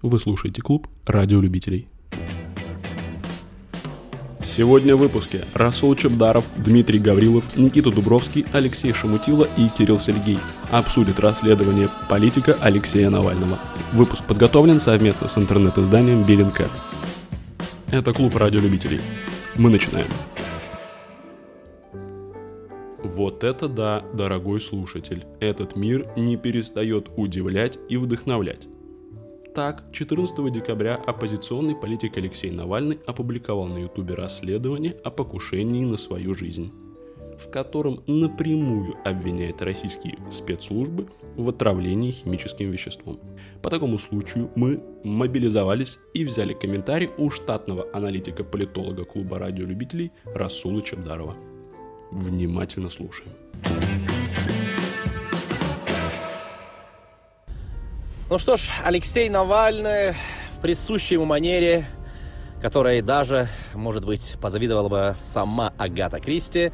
Вы слушаете клуб радиолюбителей. Сегодня в выпуске Расул Чебдаров, Дмитрий Гаврилов, Никита Дубровский, Алексей Шамутила и Кирилл Сергей обсудят расследование политика Алексея Навального. Выпуск подготовлен совместно с интернет-изданием Беллинкэт. Это клуб радиолюбителей. Мы начинаем. Вот это да, дорогой слушатель. Этот мир не перестает удивлять и вдохновлять. Так, 14 декабря оппозиционный политик Алексей Навальный опубликовал на ютубе расследование о покушении на свою жизнь, в котором напрямую обвиняет российские спецслужбы в отравлении химическим веществом. По такому случаю мы мобилизовались и взяли комментарий у штатного аналитика-политолога клуба радиолюбителей Расула Чебдарова. Внимательно слушаем. Ну что ж, Алексей Навальный в присущей ему манере, которой даже, может быть, позавидовала бы сама Агата Кристи,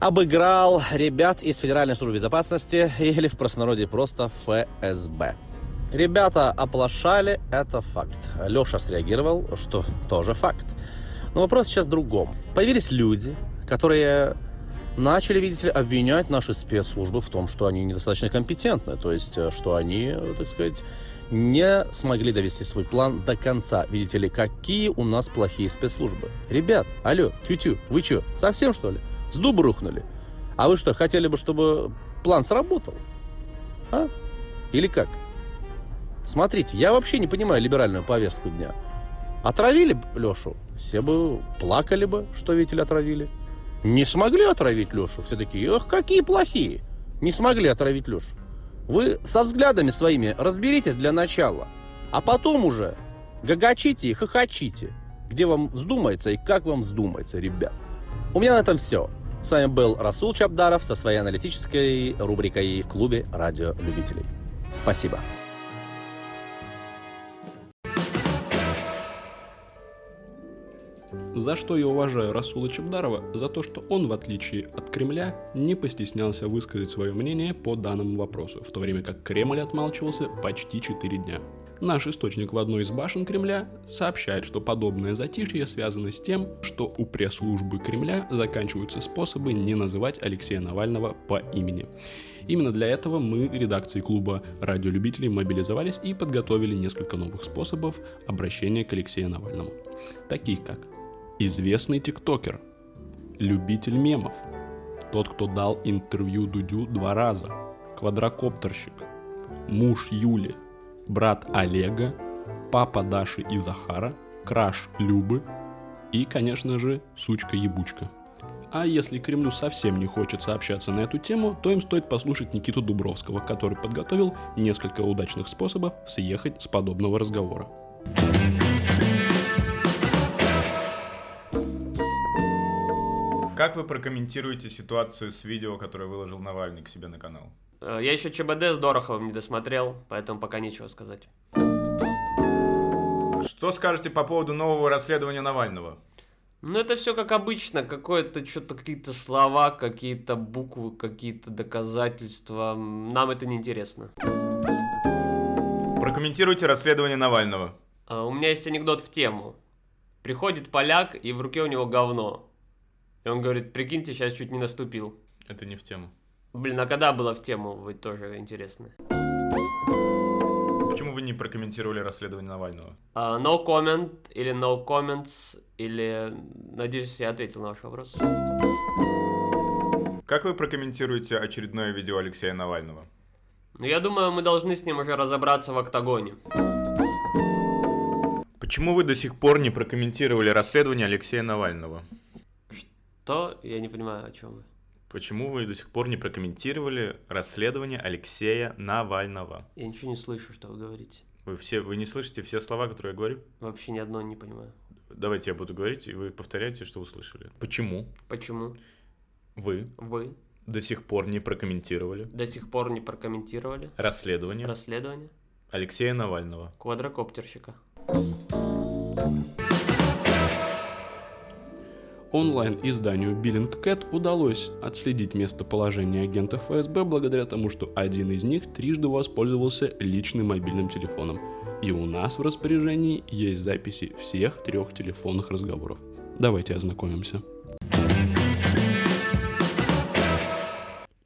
обыграл ребят из Федеральной службы безопасности или в простонародье просто ФСБ. Ребята оплошали, это факт. Леша среагировал, что тоже факт. Но вопрос сейчас в другом. Появились люди, которые начали, видите ли, обвинять наши спецслужбы в том, что они недостаточно компетентны, то есть, э, что они, э, так сказать, не смогли довести свой план до конца. Видите ли, какие у нас плохие спецслужбы. Ребят, алло, тю-тю, вы что, совсем что ли? С дуба рухнули? А вы что, хотели бы, чтобы план сработал? А? Или как? Смотрите, я вообще не понимаю либеральную повестку дня. Отравили Лешу, все бы плакали бы, что видите ли, отравили. Не смогли отравить Лешу. Все такие, эх, какие плохие. Не смогли отравить Лешу. Вы со взглядами своими разберитесь для начала. А потом уже гагачите и хохочите. Где вам вздумается и как вам вздумается, ребят. У меня на этом все. С вами был Расул Чабдаров со своей аналитической рубрикой в клубе радиолюбителей. Спасибо. За что я уважаю Расула Чебдарова? За то, что он, в отличие от Кремля, не постеснялся высказать свое мнение по данному вопросу, в то время как Кремль отмалчивался почти 4 дня. Наш источник в одной из башен Кремля сообщает, что подобное затишье связано с тем, что у пресс-службы Кремля заканчиваются способы не называть Алексея Навального по имени. Именно для этого мы, редакции клуба радиолюбителей, мобилизовались и подготовили несколько новых способов обращения к Алексею Навальному. Такие как известный тиктокер, любитель мемов, тот, кто дал интервью Дудю два раза, квадрокоптерщик, муж Юли, брат Олега, папа Даши и Захара, краш Любы. И, конечно же, сучка-ебучка. А если Кремлю совсем не хочется общаться на эту тему, то им стоит послушать Никиту Дубровского, который подготовил несколько удачных способов съехать с подобного разговора. Как вы прокомментируете ситуацию с видео, которое выложил Навальный к себе на канал? Э, Я еще ЧБД с Дороховым не досмотрел, поэтому пока нечего сказать. Что скажете по поводу нового расследования Навального? Ну, это все как обычно, какое-то что-то, какие-то слова, какие-то буквы, какие-то доказательства. Нам это не интересно. Прокомментируйте расследование Навального. А, У меня есть анекдот в тему. Приходит поляк, и в руке у него говно. И он говорит, прикиньте, сейчас чуть не наступил. Это не в тему. Блин, а когда было в тему, вот тоже интересно. Почему вы не прокомментировали расследование Навального? А, no comment или no comments, или... Надеюсь, я ответил на ваш вопрос. Как вы прокомментируете очередное видео Алексея Навального? Ну, я думаю, мы должны с ним уже разобраться в октагоне. Почему вы до сих пор не прокомментировали расследование Алексея Навального? То я не понимаю, о чем вы. Почему вы до сих пор не прокомментировали расследование Алексея Навального? Я ничего не слышу, что вы говорите. Вы все, вы не слышите все слова, которые я говорю? Вообще ни одно не понимаю. Давайте я буду говорить, и вы повторяете, что услышали. Почему Почему вы вы до сих пор не прокомментировали до сих пор не прокомментировали расследование расследование Алексея Навального? квадрокоптерщика? Онлайн-изданию Billing Cat удалось отследить местоположение агента ФСБ благодаря тому, что один из них трижды воспользовался личным мобильным телефоном. И у нас в распоряжении есть записи всех трех телефонных разговоров. Давайте ознакомимся.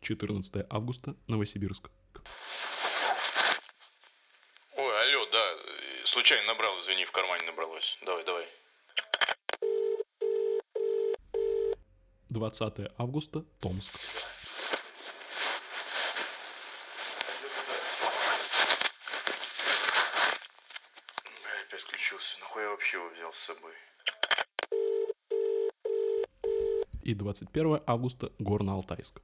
14 августа, Новосибирск. Ой, алло, да, случайно набрал, извини, в кармане набралось. Давай, давай. 20 августа, Томск. Опять включился. Нахуй я вообще его взял с собой? И 21 августа, Горно-Алтайск.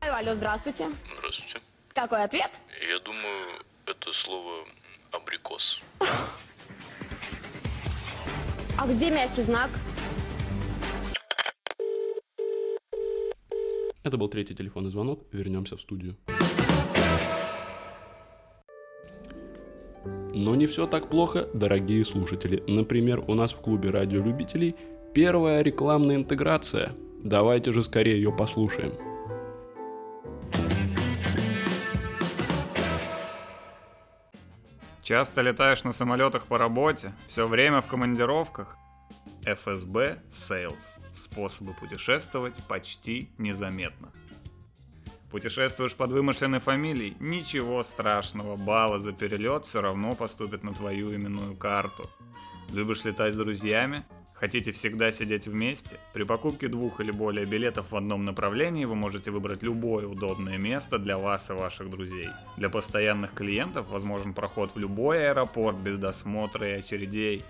Алло, алло, здравствуйте. Здравствуйте. Какой ответ? Я думаю, это слово абрикос. А где мягкий знак? Это был третий телефонный звонок. Вернемся в студию. Но не все так плохо, дорогие слушатели. Например, у нас в клубе радиолюбителей первая рекламная интеграция. Давайте же скорее ее послушаем. Часто летаешь на самолетах по работе, все время в командировках. FSB Sales. Способы путешествовать почти незаметно. Путешествуешь под вымышленной фамилией? Ничего страшного, баллы за перелет все равно поступят на твою именную карту. Любишь летать с друзьями? Хотите всегда сидеть вместе? При покупке двух или более билетов в одном направлении вы можете выбрать любое удобное место для вас и ваших друзей. Для постоянных клиентов возможен проход в любой аэропорт без досмотра и очередей.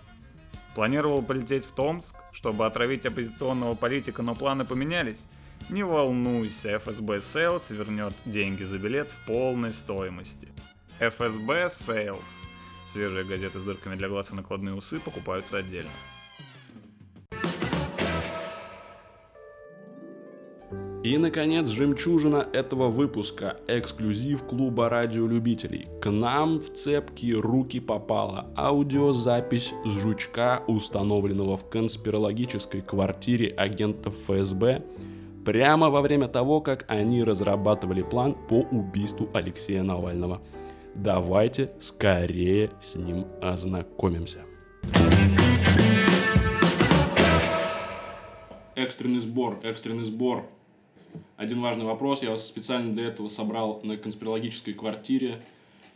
Планировал полететь в Томск, чтобы отравить оппозиционного политика, но планы поменялись? Не волнуйся, ФСБ Sales вернет деньги за билет в полной стоимости. ФСБ Sales. Свежие газеты с дырками для глаз и накладные усы покупаются отдельно. И, наконец, жемчужина этого выпуска – эксклюзив клуба радиолюбителей. К нам в цепкие руки попала аудиозапись с жучка, установленного в конспирологической квартире агентов ФСБ, прямо во время того, как они разрабатывали план по убийству Алексея Навального. Давайте скорее с ним ознакомимся. Экстренный сбор, экстренный сбор. Один важный вопрос. Я вас специально для этого собрал на конспирологической квартире.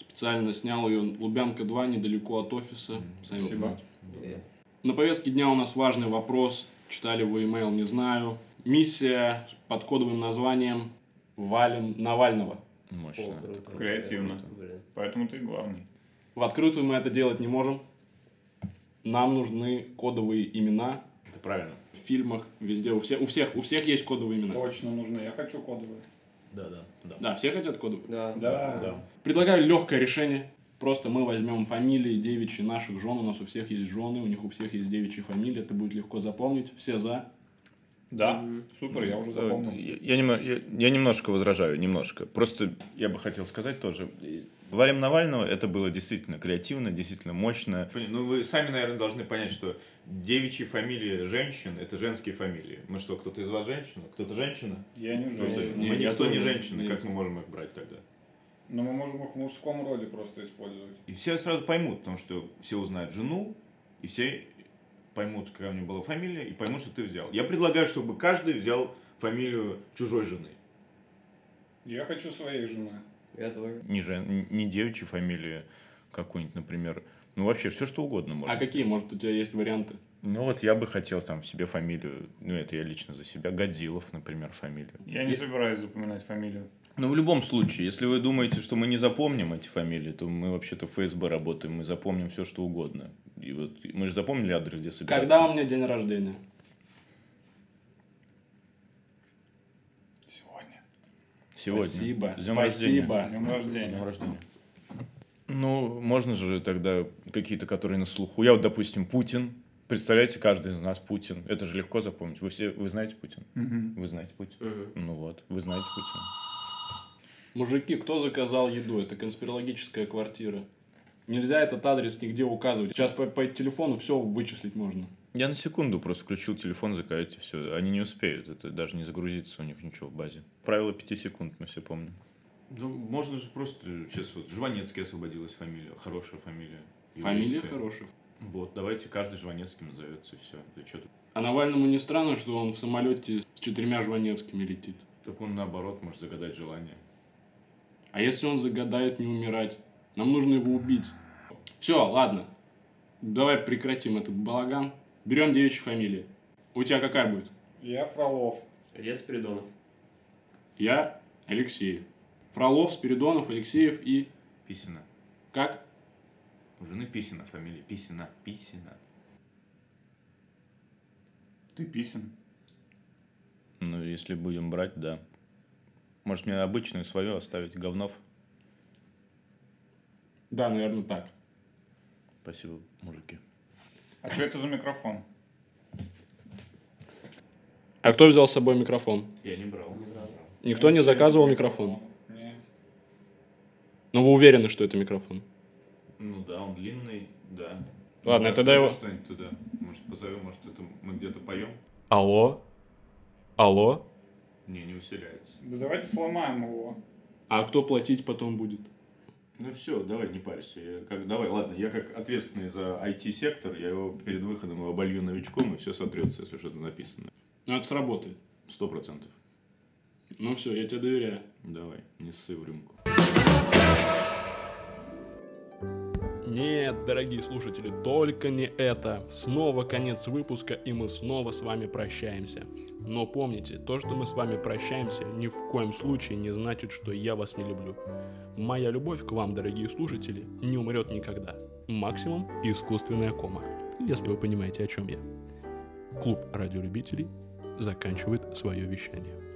Специально снял ее Лубянка 2, недалеко от офиса. Сами Спасибо. понимаете. На повестке дня у нас важный вопрос. Читали вы имейл, не знаю. Миссия под кодовым названием «Валим Навального». Мощно. Креативно. Поэтому ты главный. В открытую мы это делать не можем. Нам нужны кодовые имена Это правильно. В фильмах, везде. У всех, у всех, у всех есть кодовые имена. Точно нужно. Я хочу кодовые. Да, да, да. Да, все хотят кодовые? Да. Да. Предлагаю легкое решение. Просто мы возьмем фамилии девичьи наших жен. У нас у всех есть жены, у них у всех есть девичьи фамилии. Это будет легко запомнить. Все за. Да. Супер, я уже запомнил. Я, я немо- я- я немножко возражаю, немножко. Просто я бы хотел сказать тоже. Валим Навального это было действительно креативно, действительно мощно. Ну, вы сами, наверное, должны понять, что девичьи фамилии женщин – это женские фамилии. Мы что, кто-то из вас женщина? Кто-то женщина? Я не Ну, женщина. Мы я никто не женщины, есть. как мы можем их брать тогда? Но мы можем их в мужском роде просто использовать. И все сразу поймут, потому что все узнают жену, и все поймут, какая у нее была фамилия, и поймут, что ты взял. Я предлагаю, чтобы каждый взял фамилию чужой жены. Я хочу своей жены. Я тоже. Не, жен, не девичью фамилию какую-нибудь, например. Ну, вообще, все что угодно можно. А какие, может, у тебя есть варианты? Ну, вот я бы хотел там в себе фамилию, ну, это я лично за себя, Годилов, например, фамилию. Я не собираюсь запоминать фамилию. Но в любом случае, если вы думаете, что мы не запомним эти фамилии, то мы вообще-то в ФСБ работаем, мы запомним все, что угодно. И вот мы же запомнили адрес, где собираться. Когда у меня день рождения? Сегодня. Сегодня. Спасибо. С днем Спасибо. рождения. Днем рождения. Днем рождения. Ну, можно же тогда какие-то, которые на слуху. Я вот, допустим, Путин. Представляете, каждый из нас Путин. Это же легко запомнить. Вы все, вы знаете Путин? Вы знаете Путин? Ну вот, вы знаете Путина. Мужики, кто заказал еду? Это конспирологическая квартира. Нельзя этот адрес нигде указывать. Сейчас по, по телефону все вычислить можно. Я на секунду просто включил телефон, заказать все. Они не успеют, это даже не загрузится у них ничего в базе. Правило 5 секунд, мы все помним. Ну, можно же просто... Сейчас вот Жванецкий освободилась фамилия. Хорошая фамилия. Фамилия еврейская. хорошая. Вот, давайте каждый Жванецкий назовется, и все. Да что тут? А Навальному не странно, что он в самолете с четырьмя Жванецкими летит? Так он наоборот может загадать желание. А если он загадает не умирать? Нам нужно его убить. Все, ладно. Давай прекратим этот балаган. Берем девичьи фамилии. У тебя какая будет? Я Фролов. Я Спиридонов. Я Алексеев. Фролов, Спиридонов, Алексеев и... Писина. Как? У жены Писина фамилия. Писина. Писина. Ты писен. Ну, если будем брать, да. Может, мне обычную свою оставить, говнов? Да, наверное, так. Спасибо, мужики. А что это за микрофон? А кто взял с собой микрофон? Я не брал. Никто не заказывал микрофон. Не. Но вы уверены, что это микрофон? Ну да, он длинный, да. Ладно, Ну, тогда его- что-нибудь туда. Может, позовем, может, это мы где-то поем? Алло? Алло? Не, не усиляется. Да давайте сломаем его. А кто платить потом будет? Ну все, давай, не парься. Я как, давай, ладно, я как ответственный за IT-сектор, я его перед выходом его оболью новичком, и все сотрется, если что-то написано. Ну, это сработает. Сто процентов. Ну все, я тебе доверяю. Давай, не ссы в рюмку. Нет, дорогие слушатели, только не это. Снова конец выпуска, и мы снова с вами прощаемся. Но помните, то, что мы с вами прощаемся, ни в коем случае не значит, что я вас не люблю. Моя любовь к вам, дорогие слушатели, не умрет никогда. Максимум искусственная кома, если вы понимаете, о чем я. Клуб радиолюбителей заканчивает свое вещание.